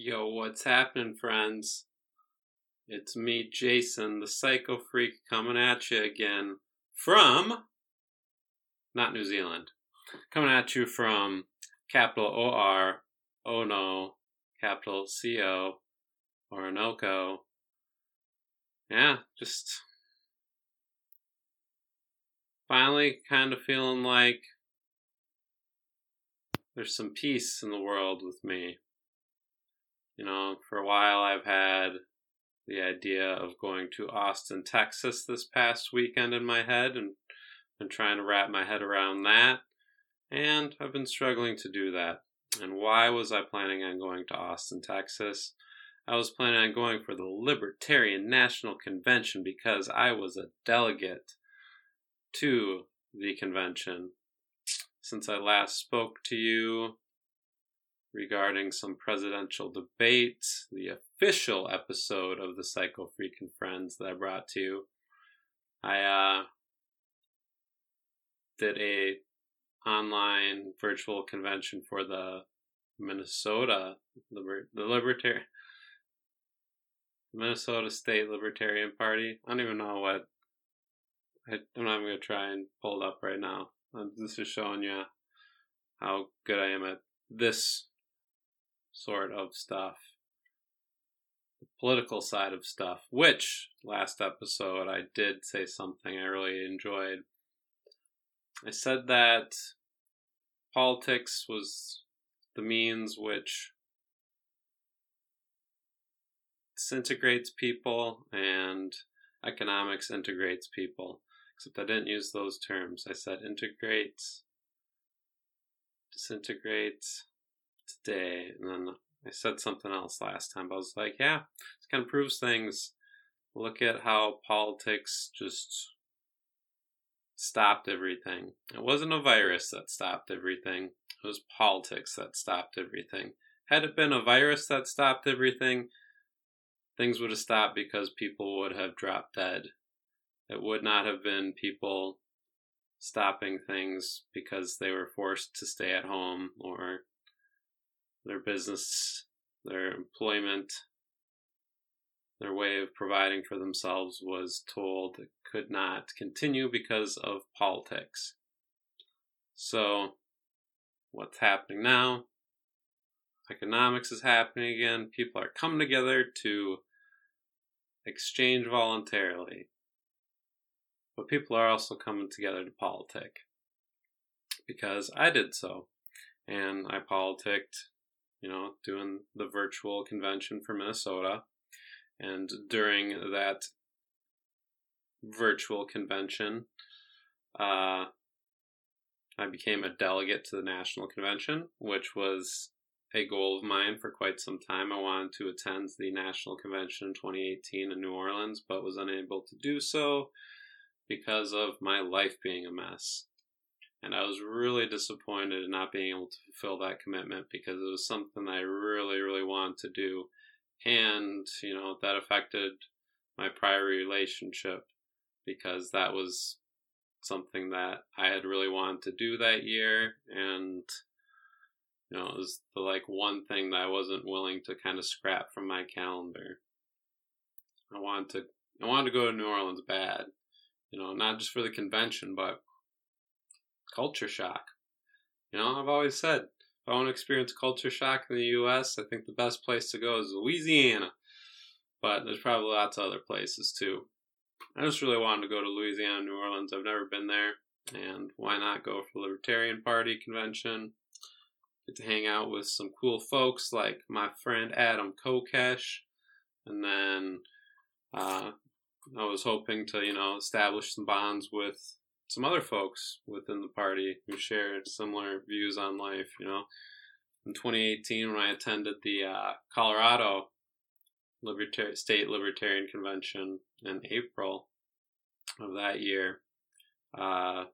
Yo, what's happening, friends? It's me, Jason, the Psycho Freak, coming at you again from not New Zealand. Coming at you from capital O R O no, capital C O Oronoco. Yeah, just finally kind of feeling like there's some peace in the world with me. You know, for a while I've had the idea of going to Austin, Texas this past weekend in my head and been trying to wrap my head around that. And I've been struggling to do that. And why was I planning on going to Austin, Texas? I was planning on going for the Libertarian National Convention because I was a delegate to the convention. Since I last spoke to you, regarding some presidential debates, the official episode of the Psycho Freakin' Friends that I brought to you. I uh, did a online virtual convention for the Minnesota Liber- the Libertarian Minnesota State Libertarian Party. I don't even know what. I, I'm not gonna try and pull it up right now. I'm just showing you how good I am at this sort of stuff. The political side of stuff, which last episode I did say something I really enjoyed. I said that politics was the means which disintegrates people and economics integrates people. Except I didn't use those terms. I said integrates, disintegrates, today, and then I said something else last time. But I was like, yeah, this kind of proves things. Look at how politics just stopped everything. It wasn't a virus that stopped everything. It was politics that stopped everything. Had it been a virus that stopped everything, things would have stopped because people would have dropped dead. It would not have been people stopping things because they were forced to stay at home or their business, their employment, their way of providing for themselves was told could not continue because of politics. So, what's happening now? Economics is happening again. People are coming together to exchange voluntarily. But people are also coming together to politic. Because I did so. And I politicked you know, doing the virtual convention for Minnesota. And during that virtual convention, uh, I became a delegate to the national convention, which was a goal of mine for quite some time. I wanted to attend the national convention in 2018 in New Orleans, but was unable to do so because of my life being a mess. And I was really disappointed in not being able to fulfill that commitment because it was something I really, really wanted to do. And, you know, that affected my prior relationship because that was something that I had really wanted to do that year. And, you know, it was the like one thing that I wasn't willing to kind of scrap from my calendar. I wanted to, I wanted to go to New Orleans bad, you know, not just for the convention, but culture shock. You know, I've always said if I want to experience culture shock in the U.S., I think the best place to go is Louisiana. But there's probably lots of other places too. I just really wanted to go to Louisiana, New Orleans. I've never been there, and why not go for the Libertarian Party convention? Get to hang out with some cool folks like my friend Adam Kokesh, and then uh, I was hoping to, you know, establish some bonds with some other folks within the party who shared similar views on life. You know, in 2018 when I attended the uh, Colorado Libertar- State Libertarian Convention in April of that year, uh,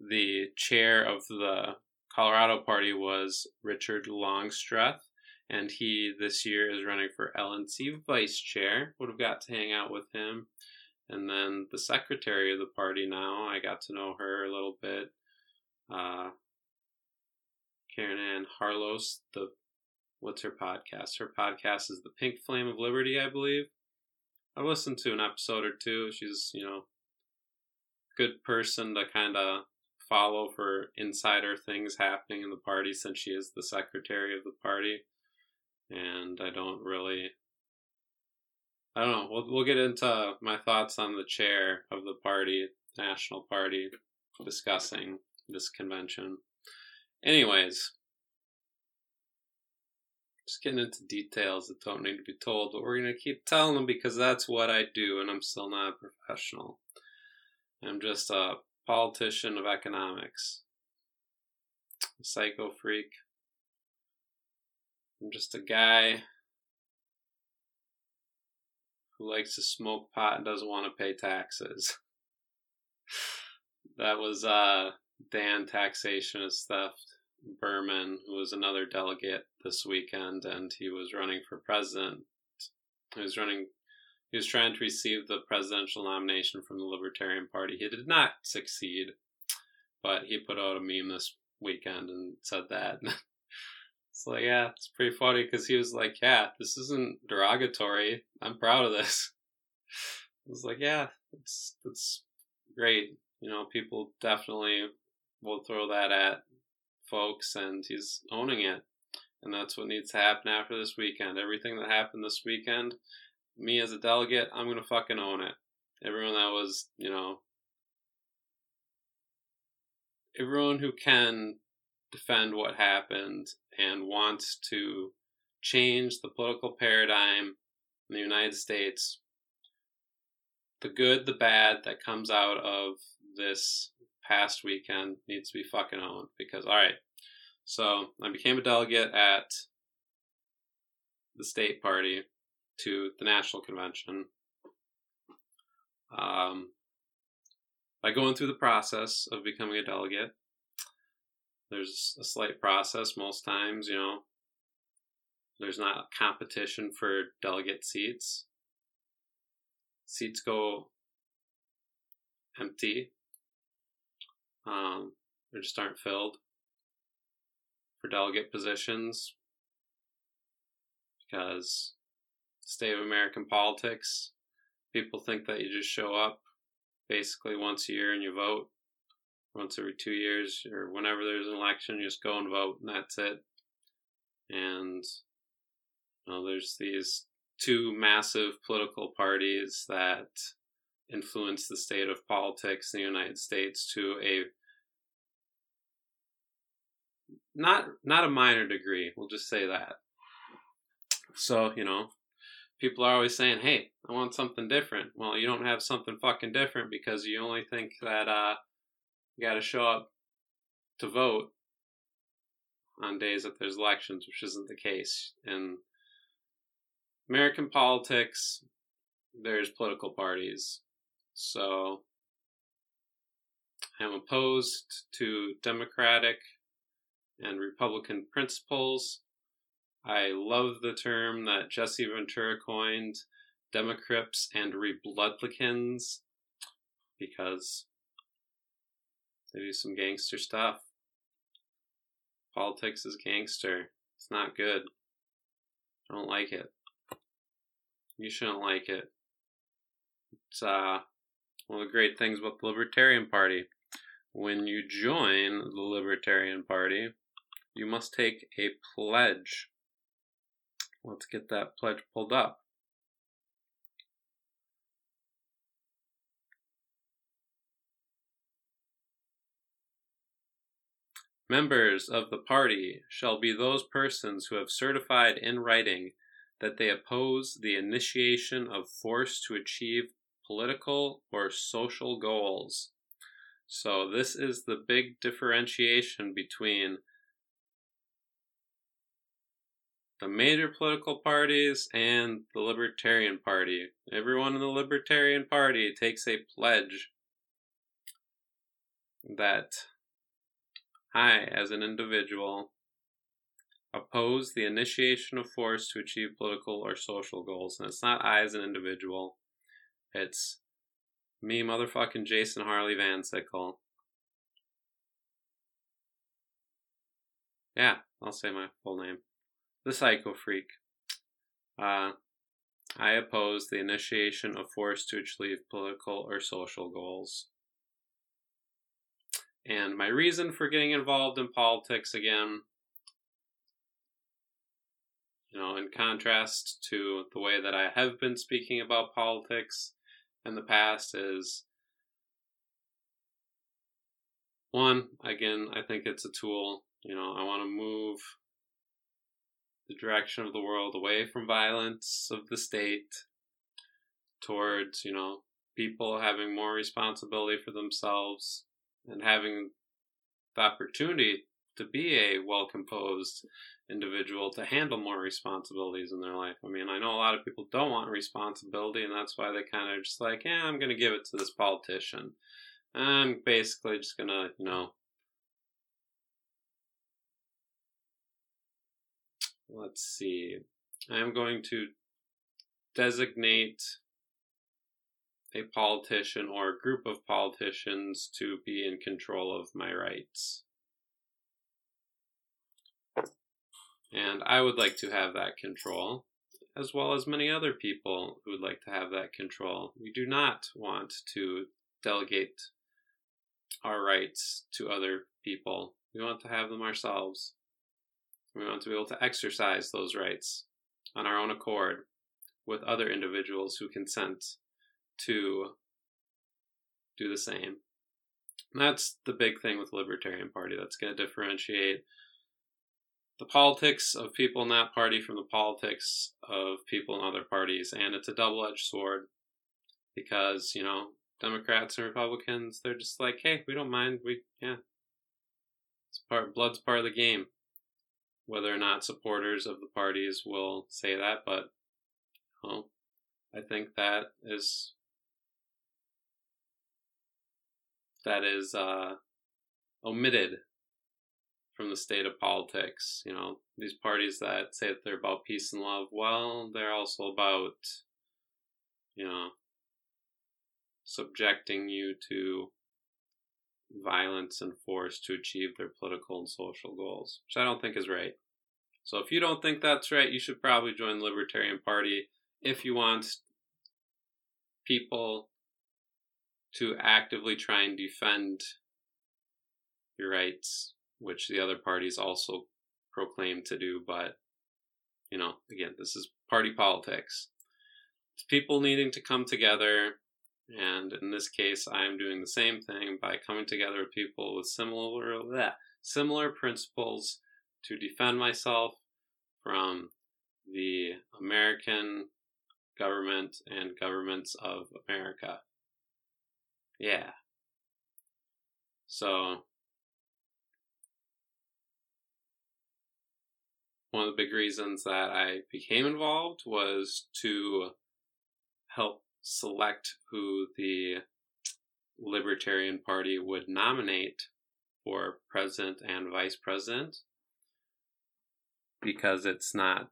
the chair of the Colorado Party was Richard Longstreth, and he this year is running for LNC vice chair. Would have got to hang out with him and then the secretary of the party now, I got to know her a little bit. Uh, Caryn Ann Harlos, the what's her podcast? Her podcast is the Pink Flame of Liberty, I believe. I listened to an episode or two. She's, you know, good person to kind of follow for insider things happening in the party since she is the secretary of the party. And I don't really I don't know. We'll we'll get into my thoughts on the chair of the party, national party, discussing this convention. Anyways, just getting into details that don't need to be told, but we're gonna keep telling them because that's what I do, and I'm still not a professional. I'm just a politician of economics, a psycho freak. I'm just a guy who likes to smoke pot and doesn't want to pay taxes. that was uh, Dan Taxationist Theft Behrman, who was another delegate this weekend, and he was running for president. He was running. He was trying to receive the presidential nomination from the Libertarian Party. He did not succeed, but he put out a meme this weekend and said that. Like, yeah, it's pretty funny because he was like, yeah, this isn't derogatory. I'm proud of this. I was like, yeah, it's it's great. You know, people definitely will throw that at folks, and he's owning it. And that's what needs to happen after this weekend. Everything that happened this weekend, me as a delegate, I'm gonna fucking own it. Everyone that was, you know, everyone who can defend what happened and wants to change the political paradigm in the United States, the good, the bad that comes out of this past weekend needs to be fucking owned. Because, all right, so I became a delegate at the state party to the national convention. Um, by going through the process of becoming a delegate, there's a slight process most times, you know. There's not competition for delegate seats. Seats go empty. Um, they just aren't filled for delegate positions because state of American politics, people think that you just show up basically once a year and you vote once every two years or whenever there's an election, you just go and vote, and that's it. And you know, there's these two massive political parties that influence the state of politics in the United States to a not not a minor degree. We'll just say that. So you know, people are always saying, "Hey, I want something different." Well, you don't have something fucking different because you only think that uh, you got to show up to vote on days that there's elections, which isn't the case. In American politics, there's political parties. So I'm opposed to Democratic and Republican principles. I love the term that Jesse Ventura coined, Democrips and Rebloodlicans, because they do some gangster stuff. Politics is gangster. It's not good. I don't like it. You shouldn't like it. It's uh, one of the great things about the Libertarian Party. When you join the Libertarian Party, you must take a pledge. Let's get that pledge pulled up. Members of the party shall be those persons who have certified in writing that they oppose the initiation of force to achieve political or social goals. So, this is the big differentiation between the major political parties and the Libertarian Party. Everyone in the Libertarian Party takes a pledge that I, as an individual, oppose the initiation of force to achieve political or social goals. And it's not I as an individual, it's me, motherfucking Jason Harley Van Sickle. Yeah, I'll say my full name. the Psycho Freak. Uh, I oppose the initiation of force to achieve political or social goals. And my reason for getting involved in politics again, you know, in contrast to the way that I have been speaking about politics in the past, is one, again, I think it's a tool. You know, I want to move the direction of the world away from violence of the state towards, you know, people having more responsibility for themselves and having the opportunity to be a well composed individual to handle more responsibilities in their life. I mean, I know a lot of people don't want responsibility, and that's why they kind of just like, yeah, I'm going to give it to this politician. I'm basically just going to, you know, let's see. I'm going to designate a politician or a group of politicians to be in control of my rights. And I would like to have that control, as well as many other people who would like to have that control. We do not want to delegate our rights to other people. We want to have them ourselves. We want to be able to exercise those rights on our own accord with other individuals who consent to do the same. And that's the big thing with the Libertarian Party. That's going to differentiate the politics of people in that party from the politics of people in other parties. And it's a double edged sword because, you know, Democrats and Republicans, they're just like, hey, we don't mind. We, yeah. It's part, blood's part of the game whether or not supporters of the parties will say that, but well, I think that is that is uh, omitted from the state of politics. You know, these parties that say that they're about peace and love, well, they're also about, you know, subjecting you to violence and force to achieve their political and social goals, which I don't think is right. So if you don't think that's right, you should probably join the Libertarian Party if you want people to actively try and defend your rights, which the other parties also proclaim to do. But, you know, again, this is party politics. It's people needing to come together and in this case, I am doing the same thing by coming together with people with similar bleh, similar principles to defend myself from the American government and governments of America. Yeah. So, one of the big reasons that I became involved was to help select who the Libertarian Party would nominate for president and vice president because it's not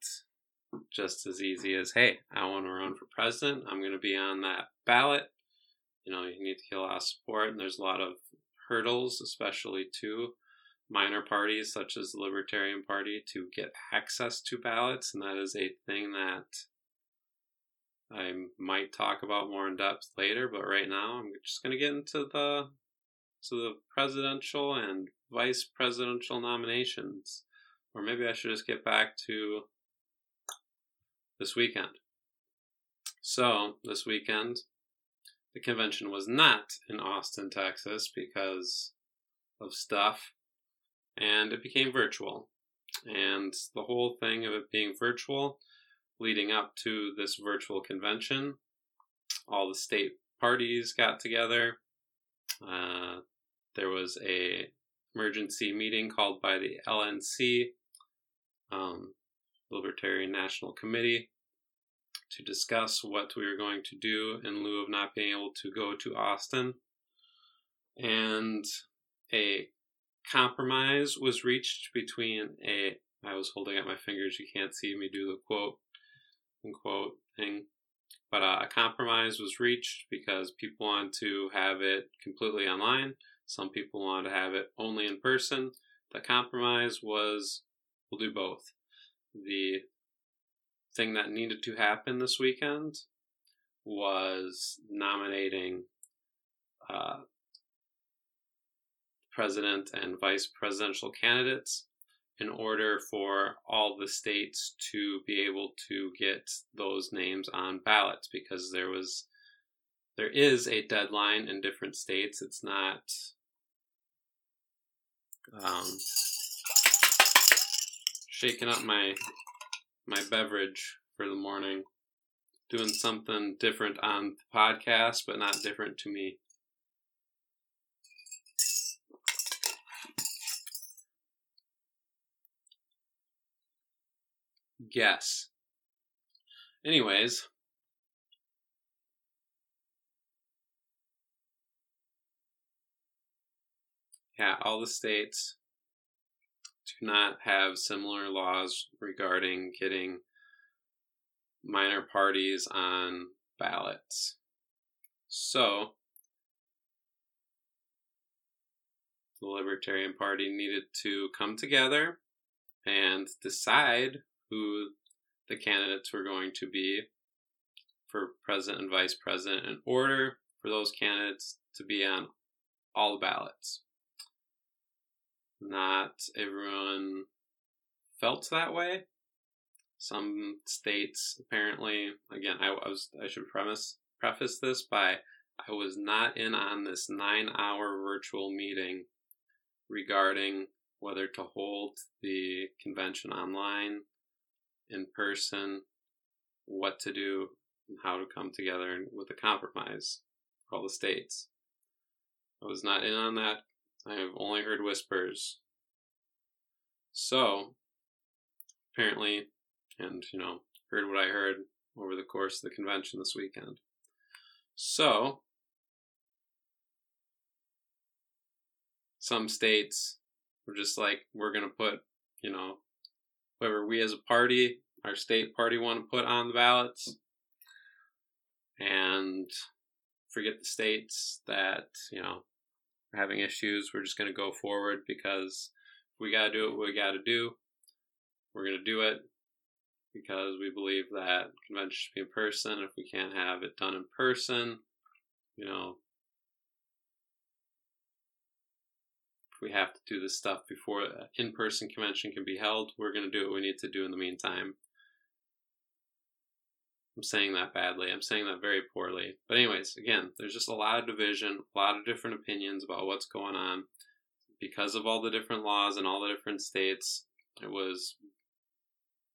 just as easy as, hey, I want to run for president. I'm going to be on that ballot. You know, you need to get a lot of support, and there's a lot of hurdles, especially to minor parties such as the Libertarian Party, to get access to ballots, and that is a thing that I might talk about more in depth later, but right now I'm just going to get into the to the presidential and vice presidential nominations. Or maybe I should just get back to this weekend. So, this weekend, the convention was not in Austin, Texas because of stuff, and it became virtual. And the whole thing of it being virtual leading up to this virtual convention. All the state parties got together. Uh, there was a emergency meeting called by the LNC, um, Libertarian National Committee, to discuss what we were going to do in lieu of not being able to go to Austin. And a compromise was reached between a I was holding up my fingers, you can't see me do the quote unquote thing. But uh, a compromise was reached because people want to have it completely online. Some people want to have it only in person. The compromise was we'll do both. the thing that needed to happen this weekend was nominating uh, president and vice presidential candidates in order for all the states to be able to get those names on ballots because there was there is a deadline in different states. It's not um, shaking up my my beverage for the morning. Doing something different on the podcast but not different to me. Guess. Anyways, yeah, all the states not have similar laws regarding getting minor parties on ballots. So, the Libertarian Party needed to come together and decide who the candidates were going to be for president and vice president in order for those candidates to be on all the ballots. Not everyone felt that way. Some states apparently, again, I, I was I should premise preface this by I was not in on this nine hour virtual meeting regarding whether to hold the convention online in person what to do and how to come together with a compromise for all the states. I was not in on that. I have only heard whispers. So, apparently, and you know, heard what I heard over the course of the convention this weekend. So, some states were just like, we're going to put, you know, whoever we as a party, our state party want to put on the ballots, and forget the states that you know are having issues. We're just going to go forward because we got to do what we got to do. We're going to do it because we believe that convention should be in person. If we can't have it done in person, you know, we have to do this stuff before uh, in-person convention can be held, we're going to do what we need to do in the meantime. I'm saying that badly. I'm saying that very poorly. But anyways, again, there's just a lot of division, a lot of different opinions about what's going on. Because of all the different laws in all the different states, it was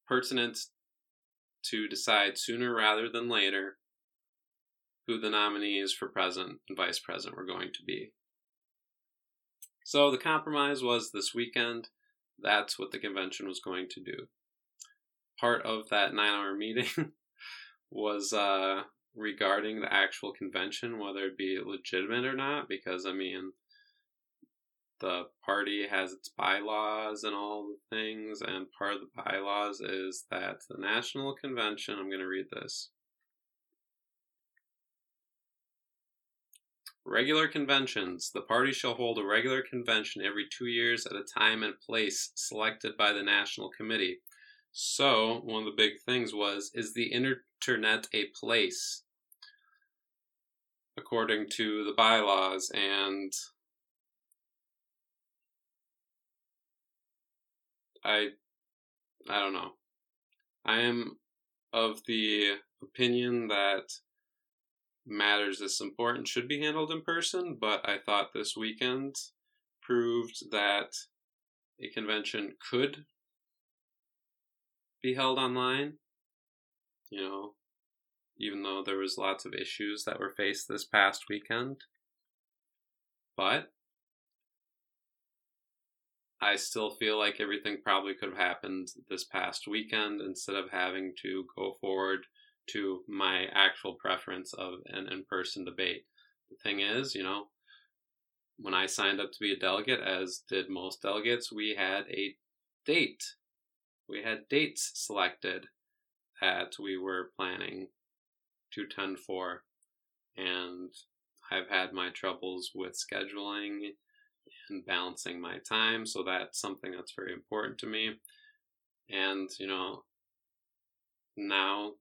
pertinent to decide sooner rather than later who the nominees for president and vice president were going to be. So the compromise was this weekend. That's what the convention was going to do. Part of that nine hour meeting was uh, regarding the actual convention, whether it be legitimate or not, because I mean, the party has its bylaws and all the things, and part of the bylaws is that the National Convention, I'm going to read this. Regular conventions. The party shall hold a regular convention every two years at a time and place selected by the National Committee. So, one of the big things was is the internet a place? According to the bylaws, and I, I don't know. I am of the opinion that matters this important should be handled in person, but I thought this weekend proved that a convention could be held online. You know, even though there was lots of issues that were faced this past weekend. But I still feel like everything probably could have happened this past weekend instead of having to go forward to my actual preference of an in person debate. The thing is, you know, when I signed up to be a delegate, as did most delegates, we had a date. We had dates selected that we were planning to tend for. And I've had my troubles with scheduling and balancing my time, so that's something that's very important to me. and you know now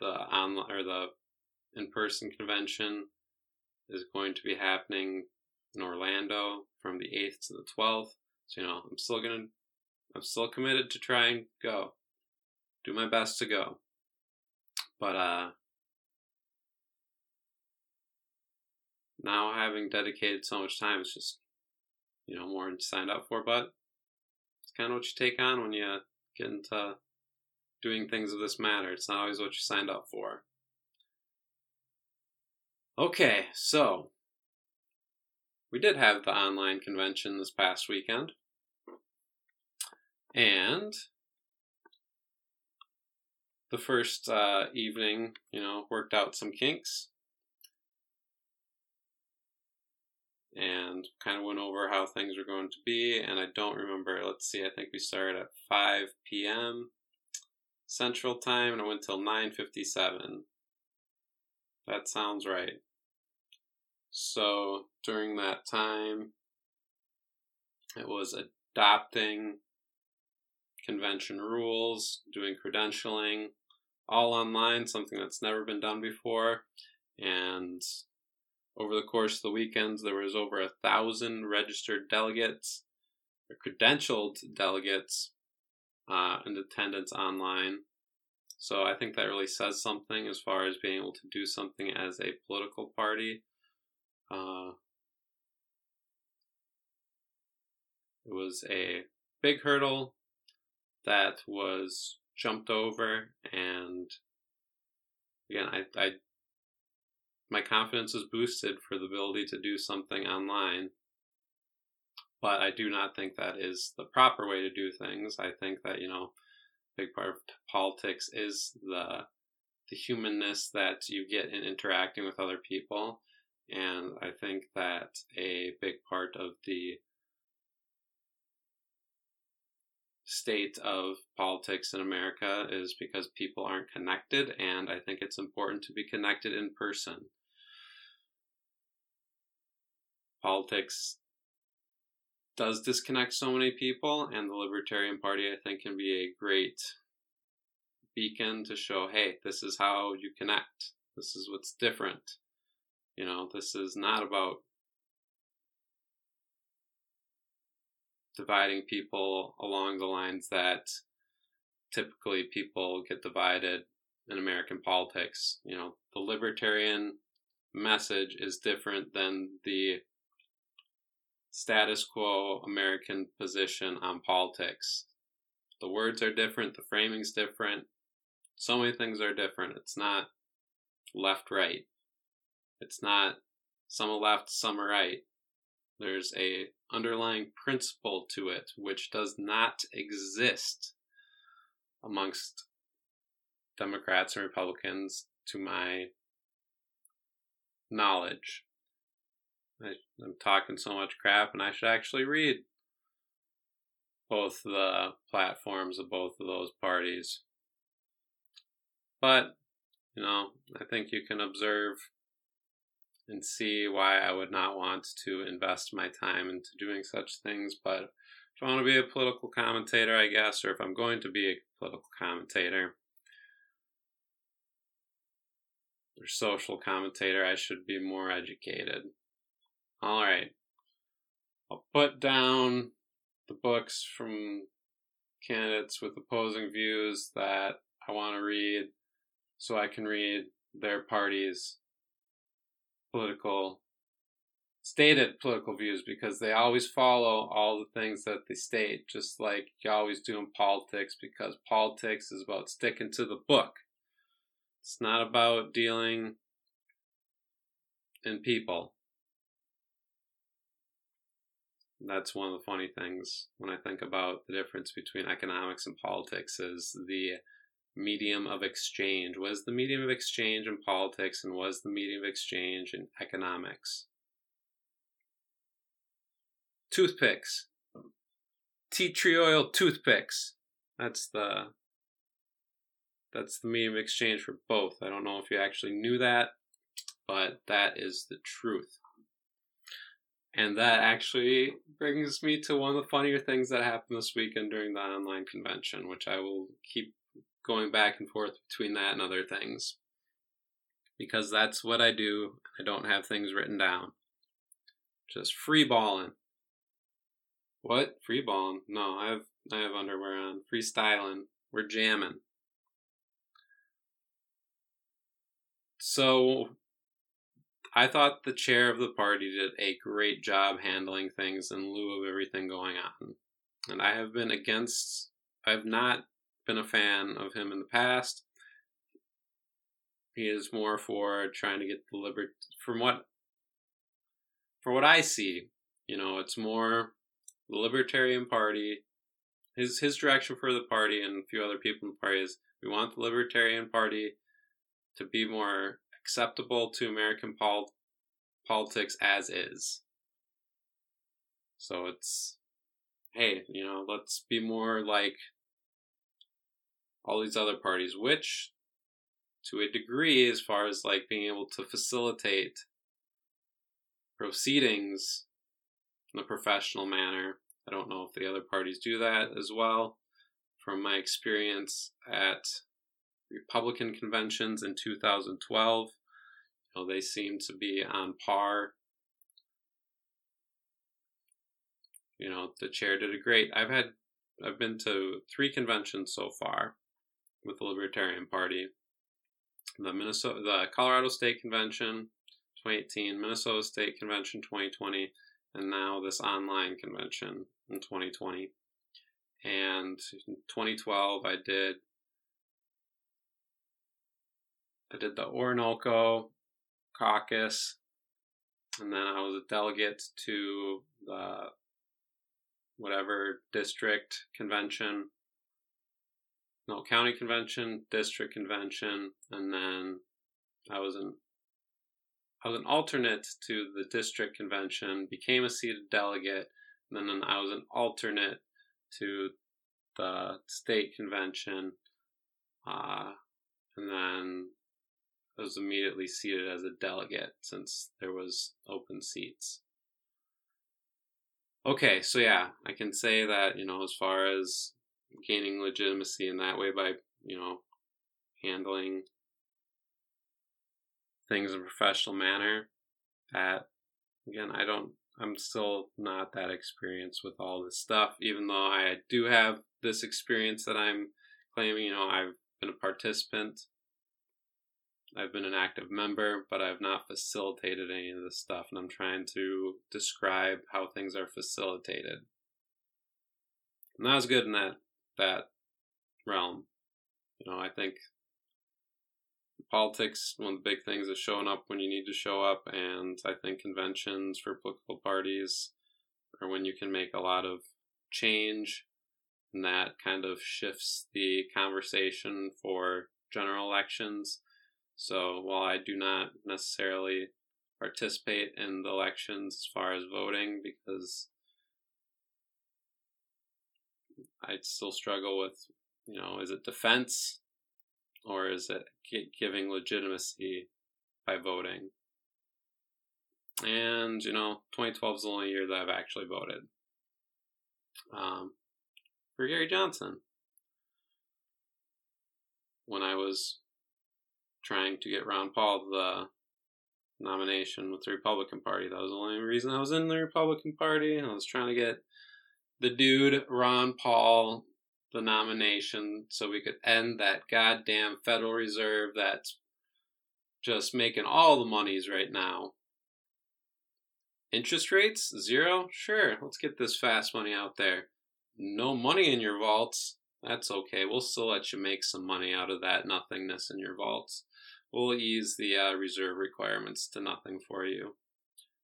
the online or the in-person convention is going to be happening in Orlando from the 8th to the 12th. So, you know, I'm still going to, I'm still committed to try and go. Do my best to go. But, uh, now having dedicated so much time, it's just, you know, more than signed up for, but it's kind of what you take on when you get into doing things of this matter. It's not always what you signed up for. Okay, so we did have the online convention this past weekend. And the first uh, evening, you know, worked out some kinks. And kind of went over how things were going to be. And I don't remember, let's see, I think we started at 5 p.m. Central Time and it went till 9.57. That sounds right. So during that time, it was adopting convention rules, doing credentialing, all online, something that's never been done before. And over the course of the weekends, there was over a thousand registered delegates, or credentialed delegates, uh, in attendance online. So I think that really says something as far as being able to do something as a political party uh, it was a big hurdle that was jumped over, and again, I, I my confidence was boosted for the ability to do something online. But I do not think that is the proper way to do things. I think that you know, big part of politics is the the humanness that you get in interacting with other people and I think that a big part of the state of politics in America is because people aren't connected, and I think it's important to be connected in person. Politics does disconnect so many people, and the Libertarian Party, I think, can be a great beacon to show hey, this is how you connect, this is what's different. You know, this is not about dividing people along the lines that typically people get divided in American politics. You know, the libertarian message is different than the status quo American position on politics. The words are different, the framing's different. So many things are different. It's not left right. It's not some are left, some are right. There's a underlying principle to it which does not exist amongst Democrats and Republicans to my knowledge. I, am talking so much crap, and I should actually read both the platforms of both of those parties. But, you know, I think you can observe and see why I would not want to invest my time into doing such things. But if I want to be a political commentator, I guess, or if I'm going to be a political commentator or social commentator, I should be more educated. All right. I'll put down the books from candidates with opposing views that I want to read so I can read their party's political stated political views because they always follow all the things that they state, just like you always do in politics, because politics is about sticking to the book. It's not about dealing in people. That's one of the funny things when I think about the difference between economics and politics is the medium of exchange? Was the medium of exchange in politics and was the medium of exchange in economics? Toothpicks. Tea tree oil toothpicks. That's the that's the medium of exchange for both. I don't know if you actually knew that, but that is the truth. And that actually brings me to one of the funnier things that happened this weekend during the online convention, which I will keep going back and forth between that and other things. Because that's what I do. I don't have things written down. Just free balling. What? Free balling? No, I have I have underwear on. Freestyling. We're jamming. So I thought the chair of the party did a great job handling things in lieu of everything going on. And I have been against, I've not been a fan of him in the past. He is more for trying to get the liberty, from what, for what I see, you know, it's more the Libertarian Party. His his direction for the party and a few other people in the party is we want the Libertarian Party to be more acceptable to American pol- politics as is. So it's, hey, you know, let's be more like all these other parties, which to a degree, as far as like being able to facilitate proceedings in a professional manner. I don't know if the other parties do that as well. From my experience at Republican conventions in 2012. You know, they seem to be on par. You know, the chair did a great. I've had, I've been to three conventions so far with the Libertarian Party. The Minnesota, the Colorado State Convention, 2018, Minnesota State Convention, 2020, and now this online convention in 2020. And in 2012, I did I did the Oronoco caucus, and then I was a delegate to the whatever district convention, no county convention, district convention, and then I was an I was an alternate to the district convention, became a seated delegate, and then I was an alternate to the state convention, uh, and then I was immediately seated as a delegate since there was open seats. Okay, so yeah, I can say that, you know, as far as gaining legitimacy in that way by, you know, handling things in a professional manner, that again, I don't I'm still not that experienced with all this stuff, even though I do have this experience that I'm claiming, you know, I've been a participant I've been an active member, but I've not facilitated any of this stuff, and I'm trying to describe how things are facilitated. And that was good in that that realm. You know, I think politics, one of the big things is showing up when you need to show up, and I think conventions for political parties are when you can make a lot of change, and that kind of shifts the conversation for general elections so while I do not necessarily participate in the elections as far as voting because I still struggle with, you know, is it defense or is it giving legitimacy by voting? And, you know, 2012 is the only year that I've actually voted um, for Gary Johnson. When I was trying to get Ron Paul the nomination with the Republican Party. That was the only reason I was in the Republican Party. I was trying to get the dude, Ron Paul, the nomination so we could end that goddamn Federal Reserve that's just making all the monies right now. Interest rates? Zero? Sure, let's get this fast money out there. No money in your vaults? That's okay. We'll still let you make some money out of that nothingness in your vaults. We'll ease the uh, reserve requirements to nothing for you.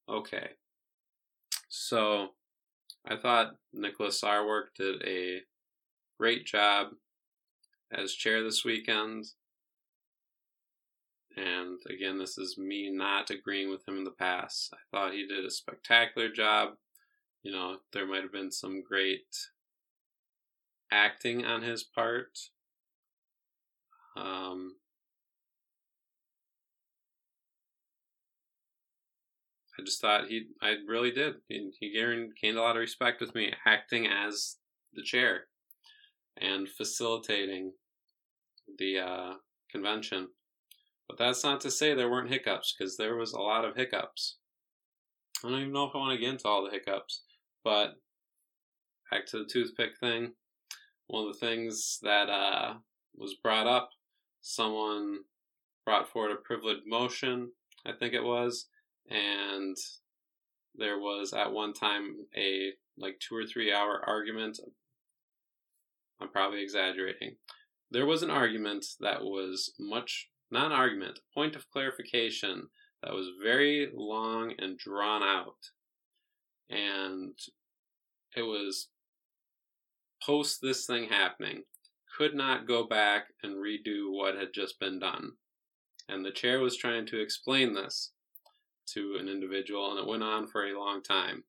Okay. So I thought Nicholas Sarwark did a great job as chair this weekend. And again, this is me not agreeing with him in the past. I thought he did a spectacular job. You know, there might have been some great acting on his part. Um, I just thought he, I really did. He, he gained a lot of respect with me acting as the chair and facilitating the uh, convention. But that's not to say there weren't hiccups, because there was a lot of hiccups. I don't even know if I want to get into all the hiccups, but back to the toothpick thing. One of the things that uh, was brought up, someone brought forward a privileged motion, I think it was, and there was at one time a like two or three hour argument. I'm probably exaggerating. There was an argument that was much, not an argument, point of clarification that was very long and drawn out. And it was post this thing happening, could not go back and redo what had just been done. And the chair was trying to explain this to an individual, and it went on for a long time.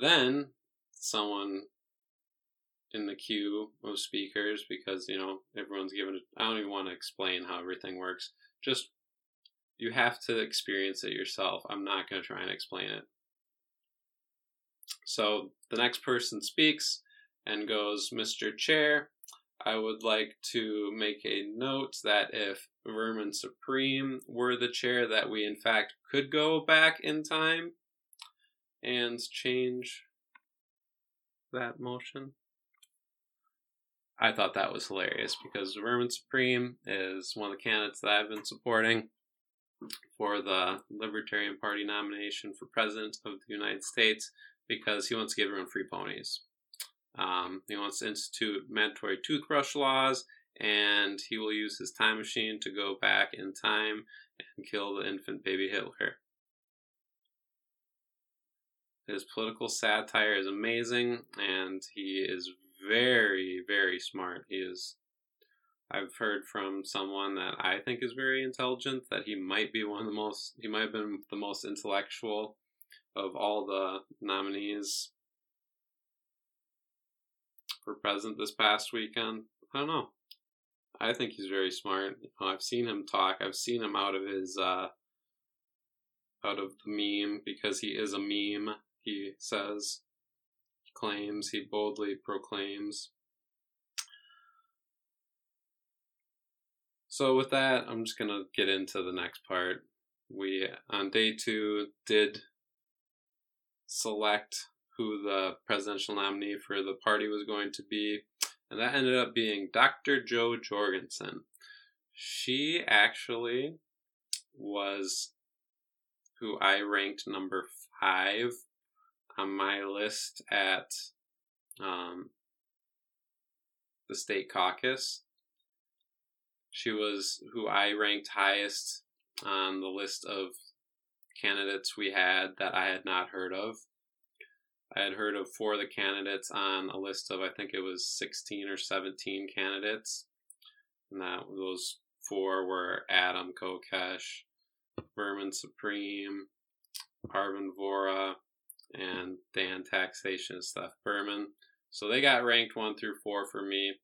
Then someone in the queue of speakers, because you know everyone's given. I don't even want to explain how everything works. Just you have to experience it yourself. I'm not going to try and explain it. So the next person speaks and goes, Mr. Chair, I would like to make a note that if Vermin Supreme were the chair, that we in fact could go back in time and change that motion. I thought that was hilarious because Vermin Supreme is one of the candidates that I've been supporting for the Libertarian Party nomination for President of the United States because he wants to give everyone free ponies. Um, he wants to institute mandatory toothbrush laws, and he will use his time machine to go back in time and kill the infant baby Hitler. His political satire is amazing, and he is very, very smart. He is. I've heard from someone that I think is very intelligent that he might be one of the most. He might have been the most intellectual of all the nominees for president this past weekend. I don't know. I think he's very smart. I've seen him talk. I've seen him out of his uh, out of the meme because he is a meme. He says, he claims, he boldly proclaims. So with that, I'm just gonna get into the next part. We on day two did select who the presidential nominee for the party was going to be, and that ended up being Dr. Jo Jorgensen. She actually was who I ranked number five on my list at um, the state caucus. She was who I ranked highest on the list of candidates we had that I had not heard of. I had heard of four of the candidates on a list of I think it was 16 or 17 candidates. And that those four were Adam Kokesh, Vermin Supreme, Arvin Vohra, and Dan Taxation Steph Behrman. So they got ranked one through four for me.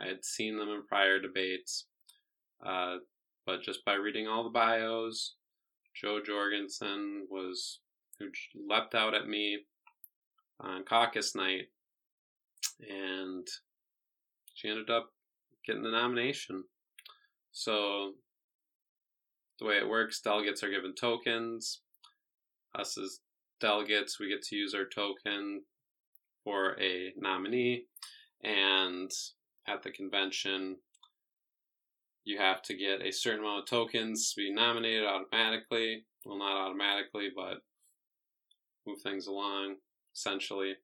I had seen them in prior debates, uh, but just by reading all the bios, Jo Jorgensen was who leapt out at me on caucus night, and she ended up getting the nomination. So the way it works, delegates are given tokens. Us as delegates, we get to use our token for a nominee, and at the convention, you have to get a certain amount of tokens to be nominated automatically. Well, not automatically, but move things along, essentially.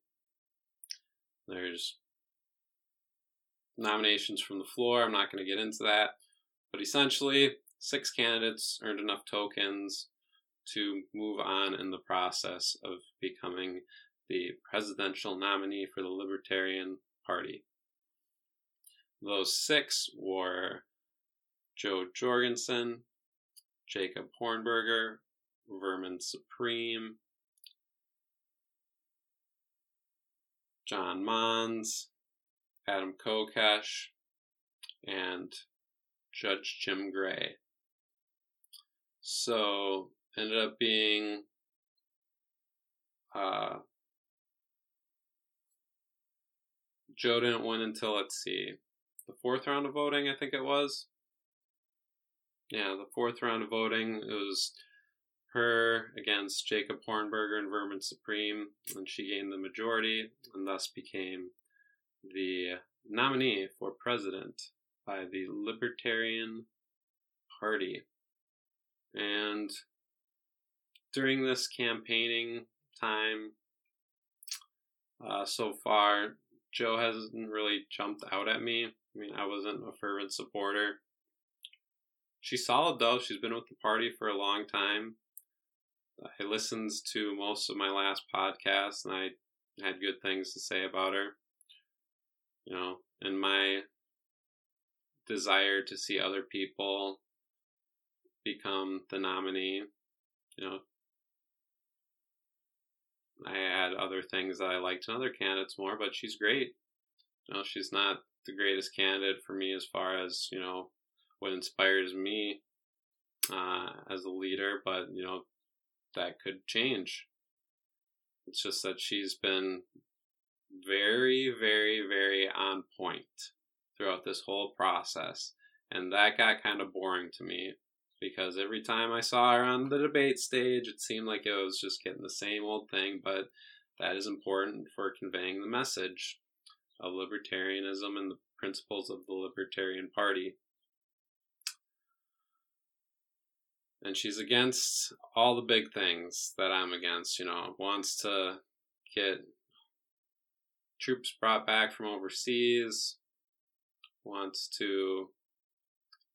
There's nominations from the floor. I'm not going to get into that. But essentially, six candidates earned enough tokens to move on in the process of becoming the presidential nominee for the Libertarian Party. Those six were Jo Jorgensen, Jacob Hornberger, Vermin Supreme, John Monds, Adam Kokesh, and Judge Jim Gray. So ended up being uh, Jo didn't win until let's see, the fourth round of voting. I think it was. Yeah, the fourth round of voting. It was her against Jacob Hornberger and Vermin Supreme, and she gained the majority and thus became the nominee for president by the Libertarian Party. And during this campaigning time, uh, so far, Jo hasn't really jumped out at me. I mean, I wasn't a fervent supporter. She's solid though. She's been with the party for a long time. I listened to most of my last podcast and I had good things to say about her. You know, and my desire to see other people become the nominee, you know, I had other things that I liked in other candidates more, but she's great. You know, she's not the greatest candidate for me as far as, you know, what inspires me uh, as a leader, but, you know, that could change. It's just that she's been very, very, very on point throughout this whole process. And that got kind of boring to me because every time I saw her on the debate stage, it seemed like it was just getting the same old thing. But that is important for conveying the message of libertarianism and the principles of the Libertarian Party. And she's against all the big things that I'm against. You know, wants to get troops brought back from overseas, wants to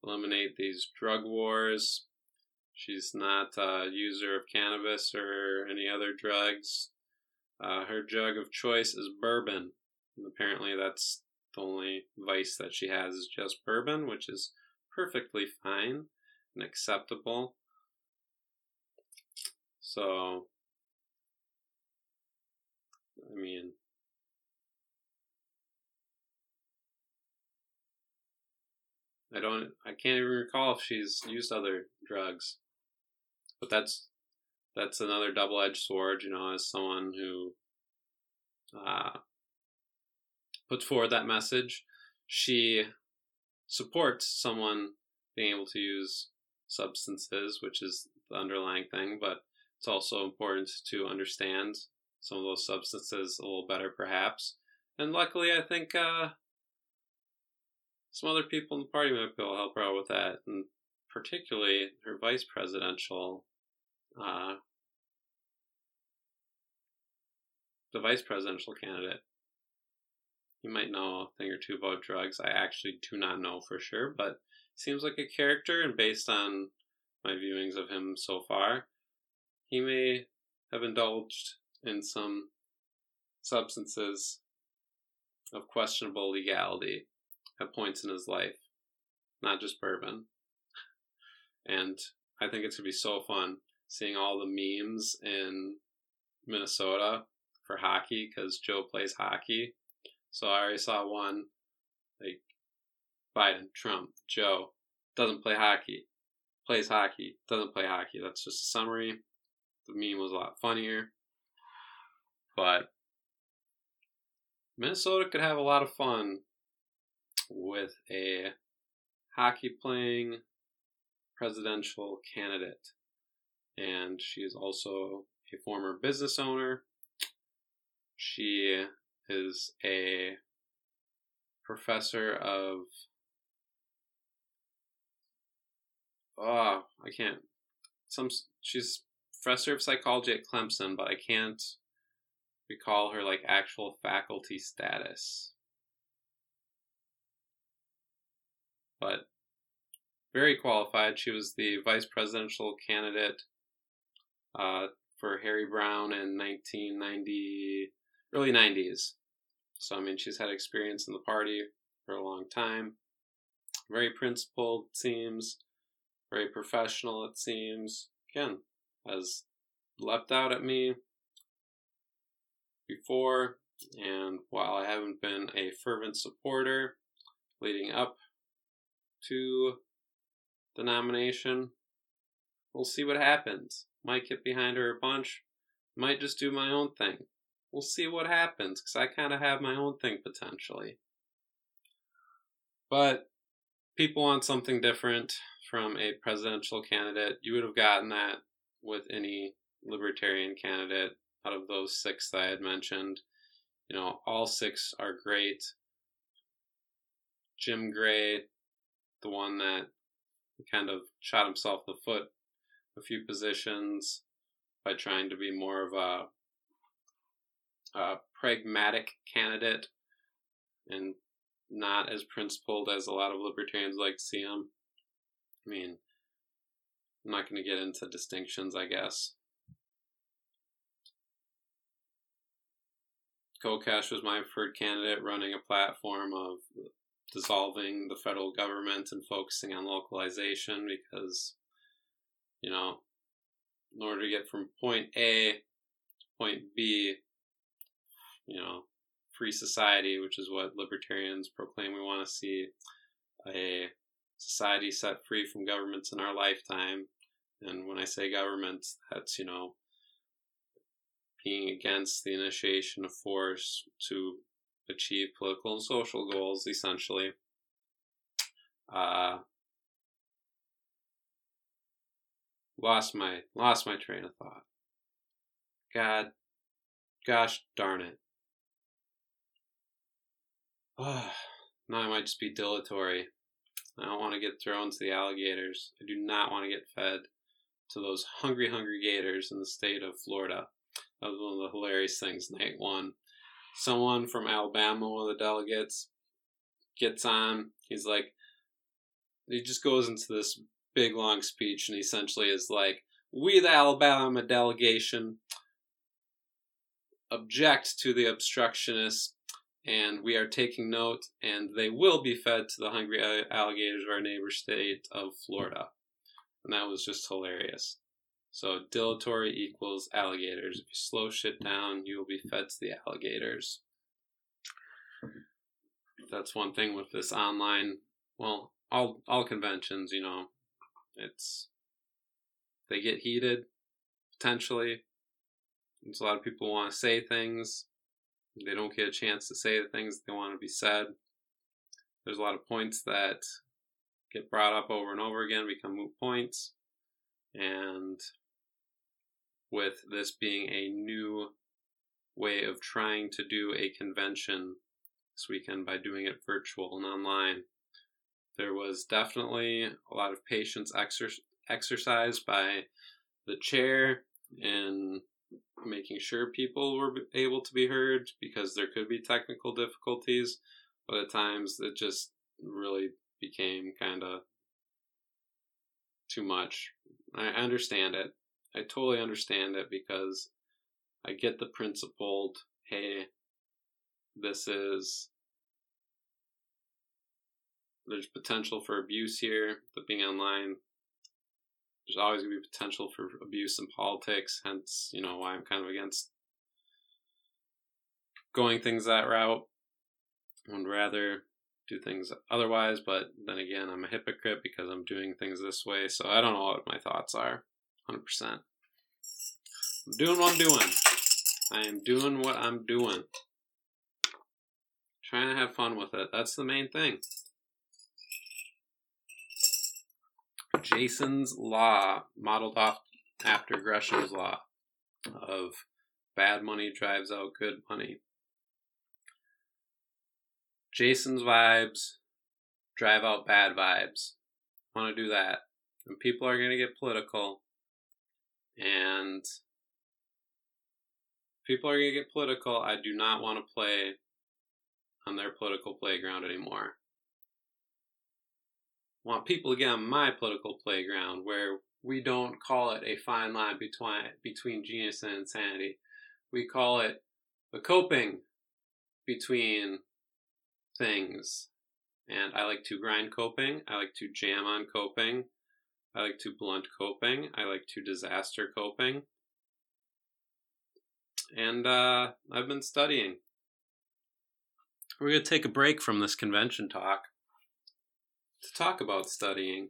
eliminate these drug wars. She's not a user of cannabis or any other drugs. Uh, her drug of choice is bourbon. And apparently, that's the only vice that she has is just bourbon, which is perfectly fine and acceptable. So, I mean, I don't, I can't even recall if she's used other drugs. But that's, that's another double edged sword, you know, as someone who uh, puts forward that message. She supports someone being able to use substances, which is the underlying thing, but it's also important to understand some of those substances a little better, perhaps. And luckily, I think uh, some other people in the party might be able to help her out with that, and particularly her vice presidential, uh, the vice presidential candidate. You might know a thing or two about drugs. I actually do not know for sure, but seems like a character, and based on my viewings of him so far, he may have indulged in some substances of questionable legality at points in his life, not just bourbon. And I think it's going to be so fun seeing all the memes in Minnesota for hockey because Jo plays hockey. So I already saw one like Biden, Trump, Joe doesn't play hockey, plays hockey, doesn't play hockey. That's just a summary the meme was a lot funnier. But Minnesota could have a lot of fun with a hockey playing presidential candidate. And she is also a former business owner. She is a professor of oh i can't some she's professor of psychology at Clemson, but I can't recall her like actual faculty status. But very qualified. She was the vice presidential candidate uh, for Harry Browne in 1990, early 90s. So, I mean, she's had experience in the party for a long time. Very principled, seems. Very professional, it seems. Again, has leapt out at me before, and while I haven't been a fervent supporter leading up to the nomination, we'll see what happens. might get behind her a bunch, might just do my own thing. We'll see what happens because I kind of have my own thing potentially. But people want something different from a presidential candidate. You would have gotten that with any libertarian candidate out of those six that I had mentioned. You know, all six are great. Jim Gray, the one that kind of shot himself in the foot a few positions by trying to be more of a, a pragmatic candidate and not as principled as a lot of libertarians like to see him. I mean, I'm not going to get into distinctions, I guess. Kokesh was my preferred candidate, running a platform of dissolving the federal government and focusing on localization because, you know, in order to get from point A to point B, you know, free society, which is what libertarians proclaim we want to see, a society set free from governments in our lifetime. And when I say governments, that's, you know, being against the initiation of force to achieve political and social goals, essentially. Uh, lost my lost my train of thought. God, gosh darn it. Oh, now I might just be dilatory. I don't want to get thrown to the alligators. I do not want to get fed to those hungry, hungry gators in the state of Florida. That was one of the hilarious things night one. Someone from Alabama, one of the delegates, gets on. He's like, he just goes into this big long speech and essentially is like, we, the Alabama delegation, object to the obstructionists and we are taking note, and they will be fed to the hungry alligators of our neighbor state of Florida. And that was just hilarious. So dilatory equals alligators. If you slow shit down, you will be fed to the alligators. That's one thing with this online. Well, all all conventions, you know, it's they get heated potentially. There's a lot of people want to say things. They don't get a chance to say the things they want to be said. There's a lot of points that get brought up over and over again, become moot points. And with this being a new way of trying to do a convention this weekend by doing it virtual and online, there was definitely a lot of patience exer- exercised by the chair in making sure people were able to be heard because there could be technical difficulties, but at times it just really became kind of too much. I understand it. I totally understand it because I get the principled, hey, this is there's potential for abuse here, the being online there's always going to be potential for abuse in politics. Hence, you know, why I'm kind of against going things that route. I would rather do things otherwise, but then again, I'm a hypocrite because I'm doing things this way. So I don't know what my thoughts are. 100%. I'm doing what I'm doing. I am doing what I'm doing. Trying to have fun with it. That's the main thing. Jason's Law, modeled off after Gresham's Law of bad money drives out good money. Jason's vibes drive out bad vibes. Want to do that. And people are going to get political. And people are going to get political. I do not want to play on their political playground anymore want people to get on my political playground where we don't call it a fine line between between genius and insanity. We call it the coping between things. And I like to grind coping. I like to jam on coping. I like to blunt coping. I like to disaster coping. And uh, I've been studying. We're going to take a break from this convention talk to talk about studying.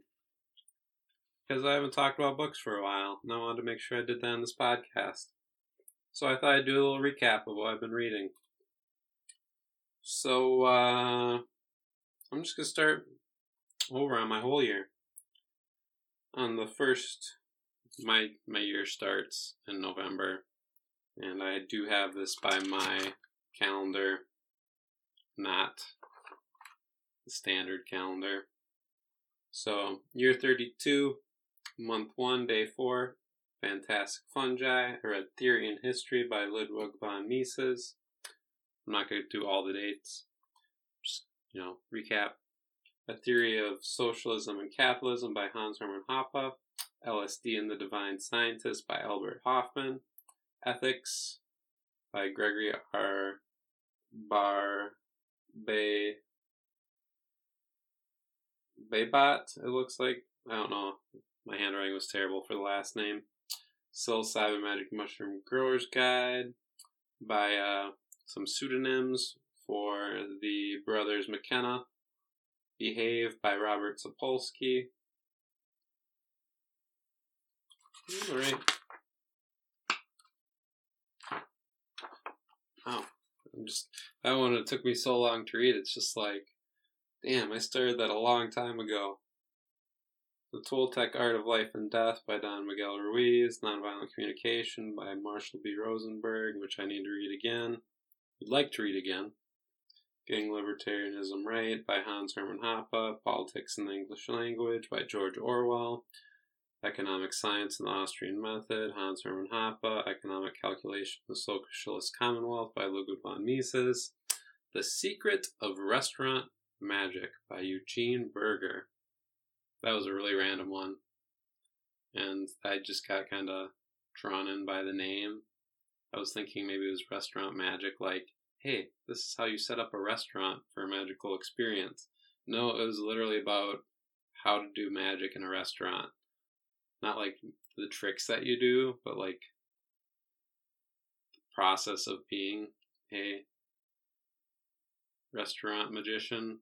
because I haven't talked about books for a while, and I wanted to make sure I did that on this podcast. So I thought I'd do a little recap of what I've been reading. So uh, I'm just gonna start over on my whole year. On the first, my my year starts in November, and I do have this by my calendar, not the standard calendar. So year 32, month one, day four, Fantastic Fungi. I read Theory and History by Ludwig von Mises. I'm not going to do all the dates. Just, you know, recap. A Theory of Socialism and Capitalism by Hans Hermann Hoppe. LSD and the Divine Scientist by Albert Hofmann. Ethics by Gregory R. Bar Bay Baybat, it looks like. I don't know. My handwriting was terrible for the last name. Psilocybin Magic Mushroom Grower's Guide by uh, some pseudonyms for the brothers McKenna. Behave by Robert Sapolsky. All right. Oh, I'm just that one. It took me so long to read. It's just like, damn, I started that a long time ago. The Toltec Art of Life and Death by Don Miguel Ruiz, Nonviolent Communication by Marshall B. Rosenberg, which I need to read again. Would like to read again. Getting Libertarianism Right by Hans Hermann Hoppe, Politics in the English Language by George Orwell, Economic Science and the Austrian Method, Hans Hermann Hoppe, Economic Calculation of the Socialist Commonwealth by Ludwig von Mises, The Secret of Restaurant Magic by Eugene Burger. That was a really random one. And I just got kind of drawn in by the name. I was thinking maybe it was restaurant magic, like, hey, this is how you set up a restaurant for a magical experience. No, it was literally about how to do magic in a restaurant. Not like the tricks that you do, but like the process of being a restaurant magician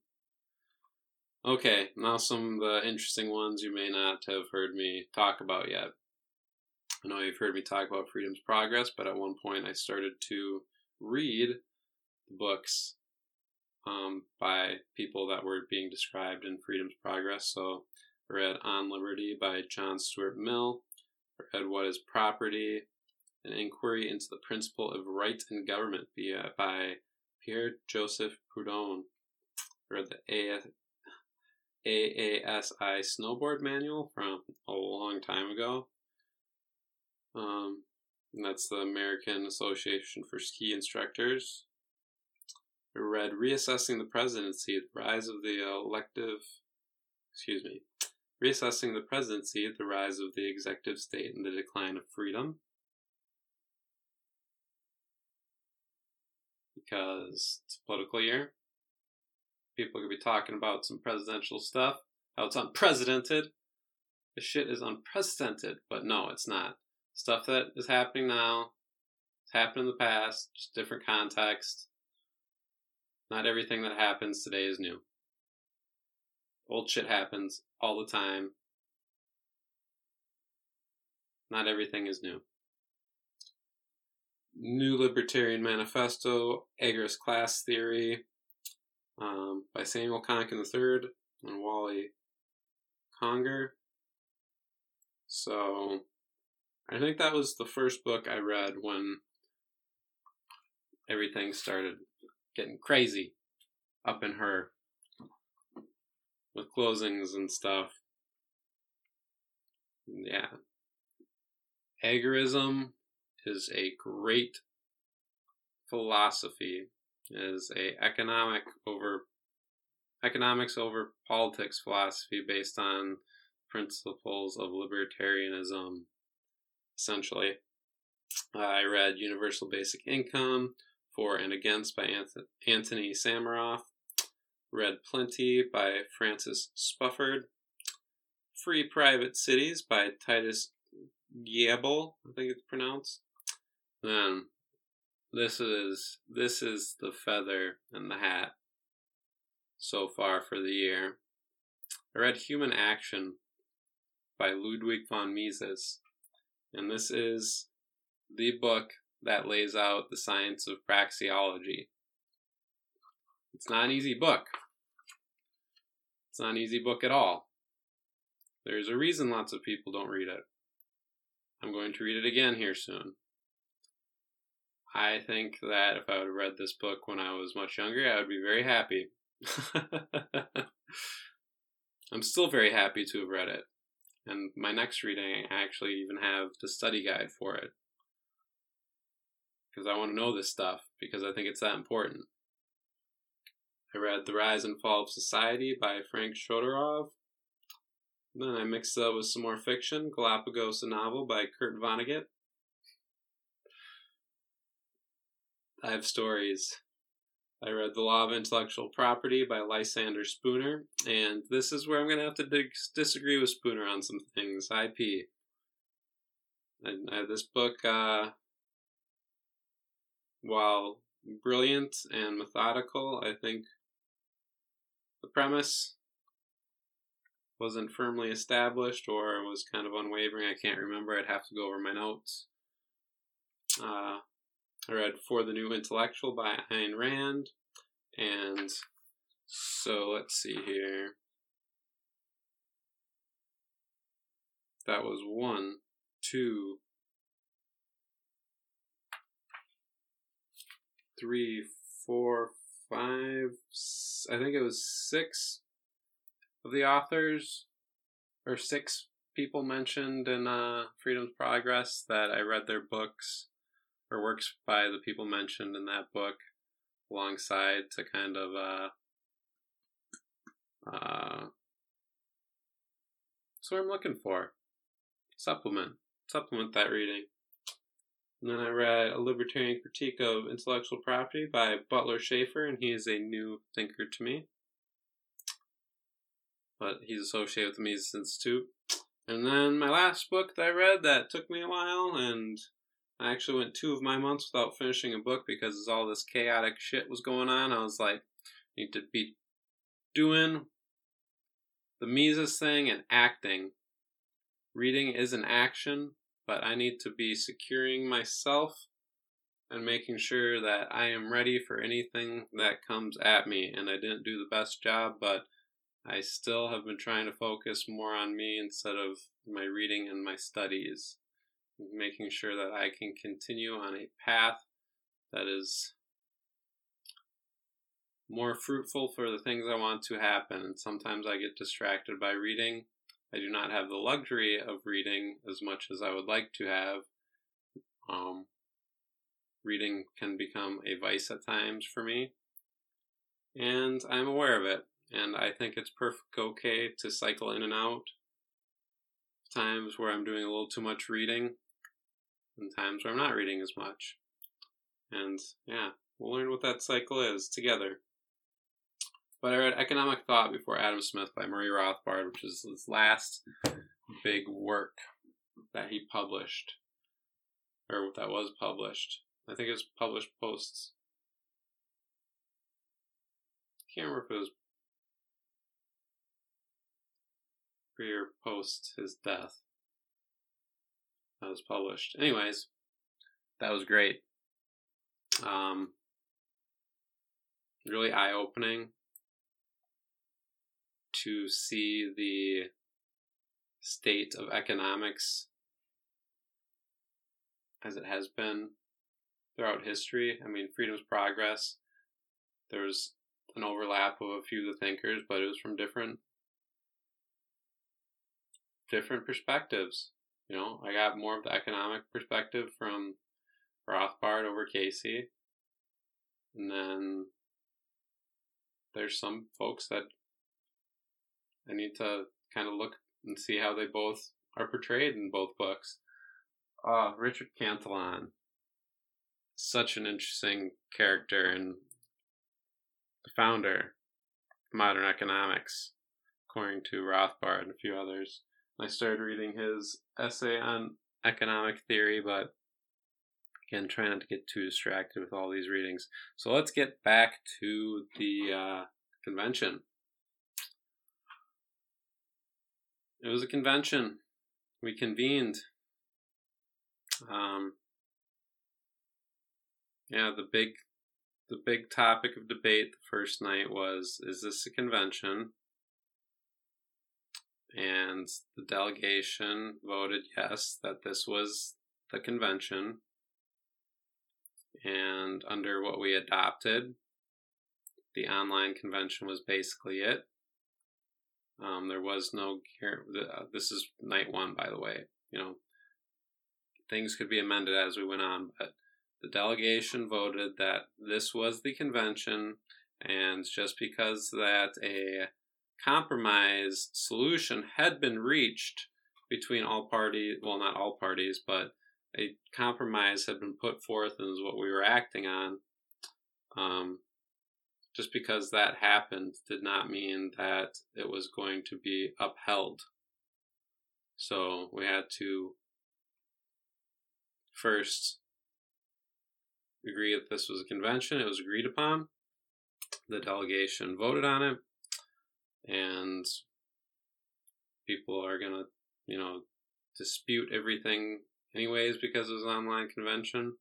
Okay, now some of the interesting ones you may not have heard me talk about yet. I know you've heard me talk about Freedom's Progress, but at one point I started to read books um, by people that were being described in Freedom's Progress. So I read On Liberty by John Stuart Mill, I read What is Property, An Inquiry into the Principle of Right in Government by Pierre Joseph Proudhon. I read the AASI snowboard manual from a long time ago. Um, that's the American Association for Ski Instructors. I read Reassessing the Presidency, the Rise of the Elective, excuse me, Reassessing the Presidency, the Rise of the Executive State and the Decline of Freedom. Because it's a political year people could be talking about some presidential stuff. How it's unprecedented. The shit is unprecedented, but no, it's not. Stuff that is happening now, it's happened in the past, just different context. Not everything that happens today is new. Old shit happens all the time. Not everything is new. New Libertarian Manifesto, Agorist Class Theory, um, by Samuel Konkin III and Wally Conger. So I think that was the first book I read when everything started getting crazy up in her with closings and stuff. Yeah. Agorism is a great philosophy is a economic over economics over politics philosophy based on principles of libertarianism essentially. I read universal basic income for and against by anthony samaroff. Read plenty by francis spufford. Free private cities by titus Gebel, i think it's pronounced. Then this is this is the feather and the hat so far for the year. I read Human Action by Ludwig von Mises. And this is the book that lays out the science of praxeology. It's not an easy book. It's not an easy book at all. There's a reason lots of people don't read it. I'm going to read it again here soon. I think that if I would have read this book when I was much younger, I would be very happy. I'm still very happy to have read it. And my next reading, I actually even have the study guide for it. Because I want to know this stuff, because I think it's that important. I read The Rise and Fall of Society by Frank Chodorov. Then I mixed it up with some more fiction, Galapagos, a novel by Kurt Vonnegut. I have stories. I read The Law of Intellectual Property by Lysander Spooner, and this is where I'm going to have to dig- disagree with Spooner on some things. IP. This book, uh, while brilliant and methodical, I think the premise wasn't firmly established or was kind of unwavering. I can't remember. I'd have to go over my notes. Uh, I read For the New Intellectual by Ayn Rand. And so let's see here. That was one, two, three, four, five, I think it was six of the authors, or six people mentioned in uh, Freedom's Progress that I read their books or works by the people mentioned in that book alongside to kind of uh, uh, that's what I'm looking for. Supplement. Supplement that reading. And then I read A Libertarian Critique of Intellectual Property by Butler Shaffer, and he is a new thinker to me. But he's associated with the Mises Institute. And then my last book that I read that took me a while, and I actually went two of my months without finishing a book because all this chaotic shit was going on. I was like, need to be doing the Mises thing and acting. Reading is an action, but I need to be securing myself and making sure that I am ready for anything that comes at me. And I didn't do the best job, but I still have been trying to focus more on me instead of my reading and my studies making sure that I can continue on a path that is more fruitful for the things I want to happen. And sometimes I get distracted by reading. I do not have the luxury of reading as much as I would like to have. Um, reading can become a vice at times for me, and I'm aware of it. And I think it's perfect okay to cycle in and out. Times where I'm doing a little too much reading and times where I'm not reading as much. And yeah, we'll learn what that cycle is together. But I read Economic Thought Before Adam Smith by Murray Rothbard, which is his last big work that he published, or that was published. I think it was published post. I can't remember if it was pre or post his death that was published. Anyways, that was great. Um, really eye opening to see the state of economics as it has been throughout history. I mean, freedom's progress. There was an overlap of a few of the thinkers, but it was from different different perspectives. You know, I got more of the economic perspective from Rothbard over Casey. And then there's some folks that I need to kind of look and see how they both are portrayed in both books. Uh, Richard Cantillon, such an interesting character and the founder of modern economics, according to Rothbard and a few others. I started reading his essay on economic theory, but again, try not to get too distracted with all these readings. So let's get back to the uh, convention. It was a convention. we convened. Um, yeah, the big the big topic of debate the first night was is this a convention? And the delegation voted yes, that this was the convention. And under what we adopted, the online convention was basically it. Um, there was no. Uh, this is night one, by the way. You know, things could be amended as we went on, but the delegation voted that this was the convention, and just because that a compromise solution had been reached between all parties, well, not all parties, but a compromise had been put forth and is what we were acting on. Um, just because that happened did not mean that it was going to be upheld. So we had to first agree that this was a convention. It was agreed upon. The delegation voted on it. And people are to, you know, dispute everything anyways because it was an online convention.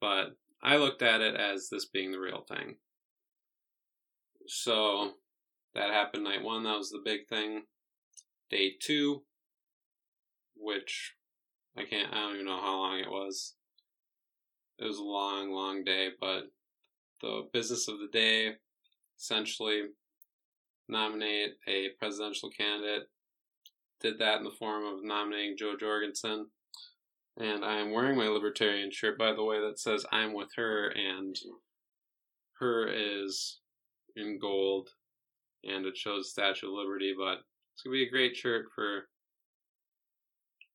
But I looked at it as this being the real thing. So that happened night one. That was the big thing. Day two, which I can't, I don't even know how long it was. It was a long, long day, but the business of the day essentially nominate a presidential candidate. Did that in the form of nominating Jo Jorgensen. And I am wearing my libertarian shirt, by the way, that says I'm with her, and her is in gold, and it shows Statue of Liberty, but it's going to be a great shirt for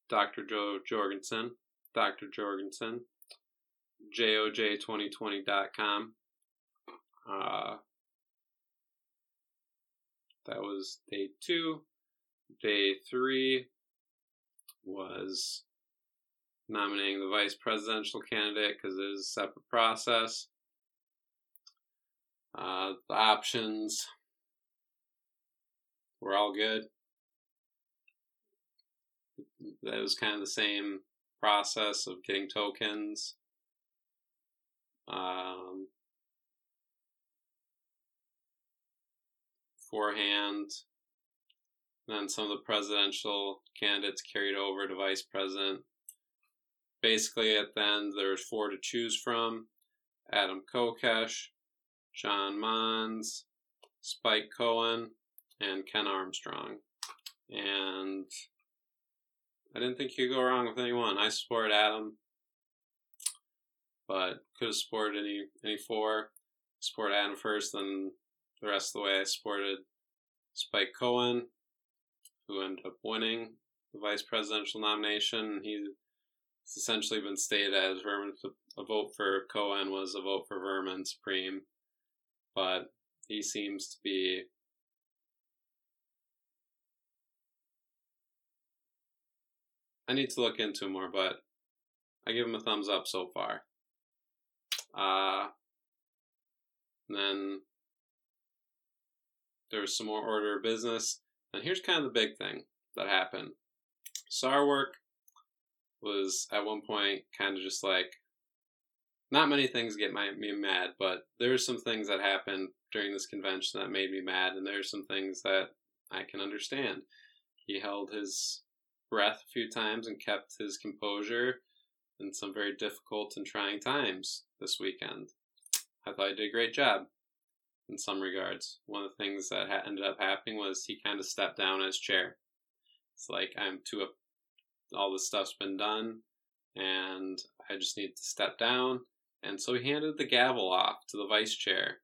Dr. Jo Jorgensen, Dr. Jorgensen, joj2020.com. Uh, that was day two. Day three was nominating the vice presidential candidate because it is a separate process. Uh, the options were all good. That was kind of the same process of getting tokens. Um, beforehand. then some of the presidential candidates carried over to vice president basically at the end there was four to choose from Adam Kokesh, John Monds, Spike Cohen, and Ken Armstrong. And I didn't think you could go wrong with anyone. I support Adam, but could have supported any any four. Support Adam first, then the rest of the way I supported Spike Cohen, who ended up winning the vice presidential nomination. He's essentially been stated as Vermin. A vote for Cohen was a vote for Vermin Supreme, but he seems to be I need to look into more, but I give him a thumbs up so far. Uh, then there's some more order of business. And here's kind of the big thing that happened. Sarwark was at one point kind of just like not many things get my, me mad, but there's some things that happened during this convention that made me mad, and there's some things that I can understand. He held his breath a few times and kept his composure in some very difficult and trying times this weekend. I thought he did a great job in some regards. One of the things that ha- ended up happening was he kind of stepped down as chair. It's like I'm too up all this stuff's been done and I just need to step down. And so he handed the gavel off to the vice chair,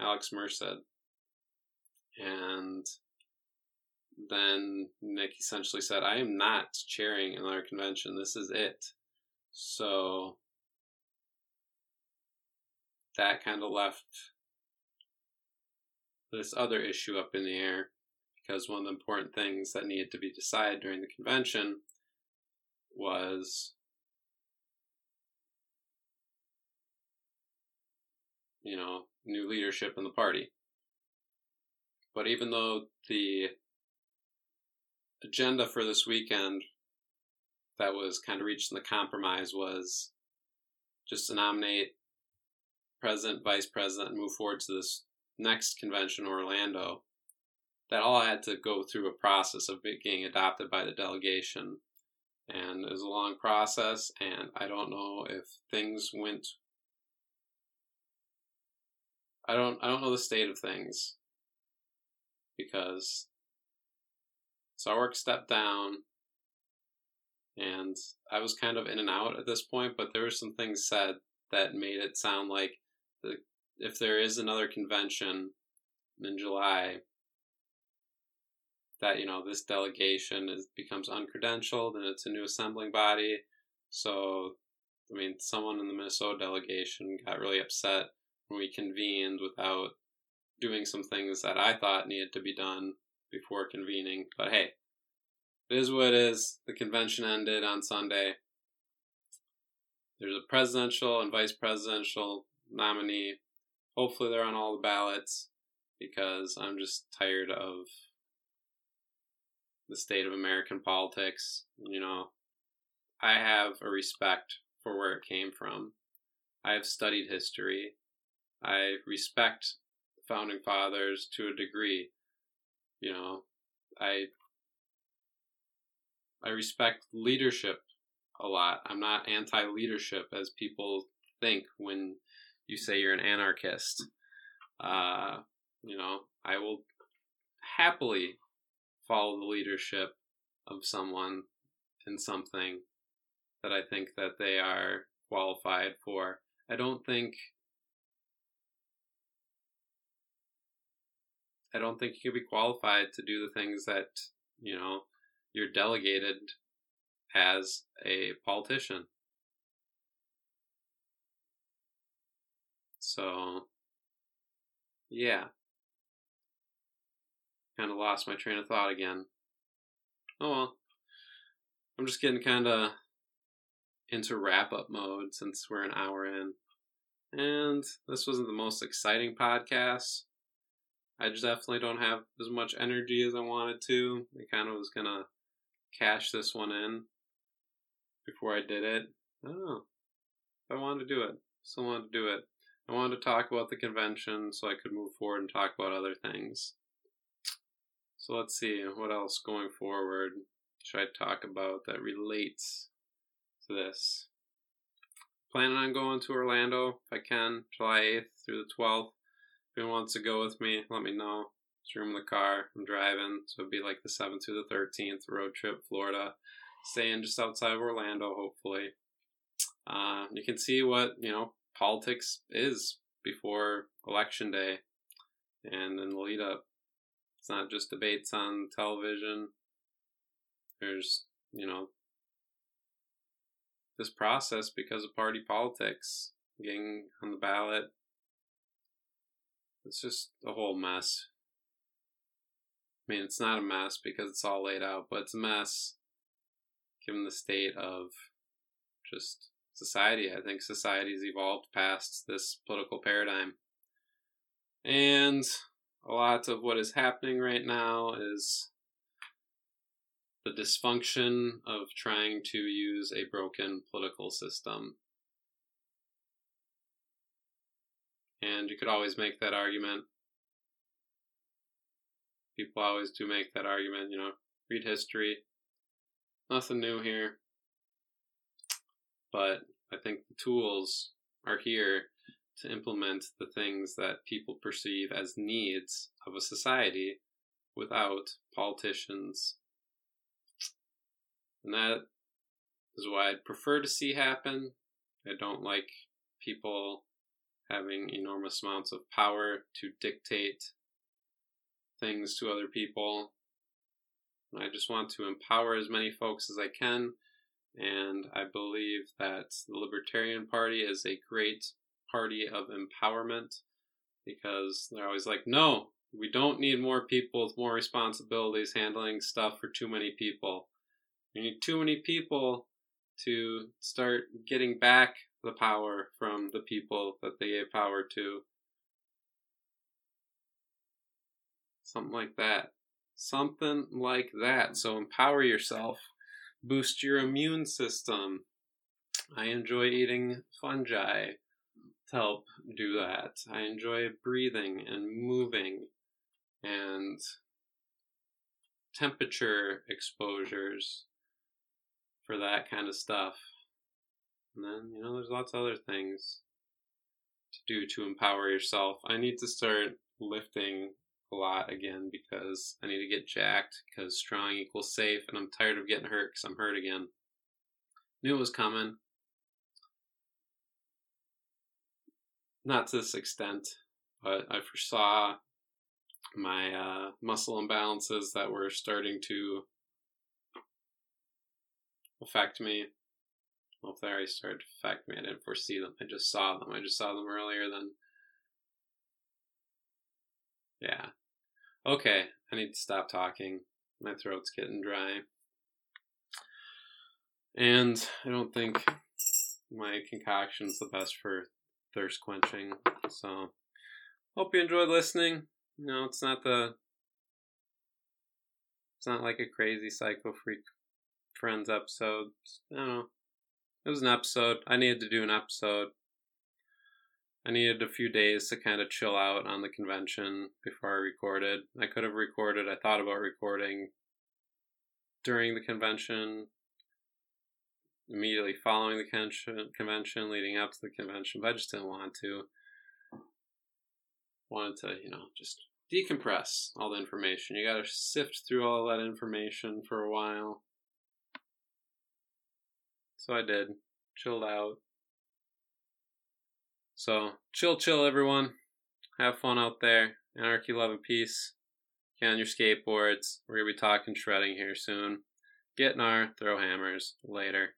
Alex Merced. And then Nick essentially said, I am not chairing another convention. This is it. So that kind of left this other issue up in the air because one of the important things that needed to be decided during the convention was you know new leadership in the party. But even though the agenda for this weekend that was kind of reached in the compromise was just to nominate president, vice president, and move forward to this next convention Orlando. That all had to go through a process of getting adopted by the delegation. And it was a long process, and I don't know if things went I don't I don't know the state of things because Sarwark stepped down and I was kind of in and out at this point, but there were some things said that made it sound like the, if there is another convention in July, that you know this delegation is becomes uncredentialed and it's a new assembling body. So, I mean, someone in the Minnesota delegation got really upset when we convened without doing some things that I thought needed to be done before convening. But hey, it is what it is. The convention ended on Sunday. There's a presidential and vice presidential nominee. Hopefully, they're on all the ballots because I'm just tired of the state of American politics. You know, I have a respect for where it came from. I have studied history. I respect founding fathers to a degree. You know, I I respect leadership a lot. I'm not anti-leadership as people think when you say you're an anarchist. Uh, you know, I will happily follow the leadership of someone in something that I think that they are qualified for. I don't think I don't think you can be qualified to do the things that, you know, you're delegated as a politician. So, yeah. Kind of lost my train of thought again. Oh well. I'm just getting kind of into wrap up mode since we're an hour in. And this wasn't the most exciting podcast. I definitely don't have as much energy as I wanted to. I kind of was gonna cash this one in before I did it. I don't know. I wanted to do it. Still wanted to do it. I wanted to talk about the convention so I could move forward and talk about other things. So let's see what else going forward should I talk about that relates to this. Planning on going to Orlando if I can, July 8th through the 12th. If anyone wants to go with me, let me know. Just room in the car. I'm driving, so it'd be like the 7th to the 13th road trip, Florida. Staying just outside of Orlando, hopefully. Uh, you can see what you know politics is before election day, and in the lead up. It's not just debates on television. There's you know this process because of party politics, getting on the ballot, it's just a whole mess. I mean, it's not a mess because it's all laid out, but it's a mess given the state of just society. I think society's evolved past this political paradigm. And a lot of what is happening right now is the dysfunction of trying to use a broken political system And you could always make that argument. People always do make that argument, you know, read history. Nothing new here. But I think the tools are here to implement the things that people perceive as needs of a society without politicians. And that is what I'd prefer to see happen. I don't like people having enormous amounts of power to dictate things to other people. I just want to empower as many folks as I can, and I believe that the Libertarian Party is a great party of empowerment because they're always like, no, we don't need more people with more responsibilities handling stuff for too many people. We need too many people to start getting back the power from the people that they gave power to. Something like that. Something like that. So empower yourself, boost your immune system. I enjoy eating fungi to help do that. I enjoy breathing and moving and temperature exposures for that kind of stuff. And then, you know, there's lots of other things to do to empower yourself. I need to start lifting a lot again because I need to get jacked because strong equals safe and I'm tired of getting hurt because I'm hurt again. Knew it was coming. Not to this extent, but I foresaw my uh, muscle imbalances that were starting to affect me. Well, if they already started to affect me, I didn't foresee them. I just saw them. I just saw them earlier than. Yeah. Okay, I need to stop talking. My throat's getting dry. And I don't think my concoction's the best for thirst quenching. So, hope you enjoyed listening. No, it's not the. It's not like a crazy psycho freak friends episode. I don't know. It was an episode. I needed to do an episode. I needed a few days to kind of chill out on the convention before I recorded. I could have recorded. I thought about recording during the convention, immediately following the convention, leading up to the convention, but I just didn't want to. Wanted to, you know, just decompress all the information. You got to sift through all that information for a while. So I did. Chilled out. So, chill, chill, everyone. Have fun out there. Anarchy, love, and peace. Get on your skateboards. We're going to be talking shredding here soon. Get in our throw hammers later.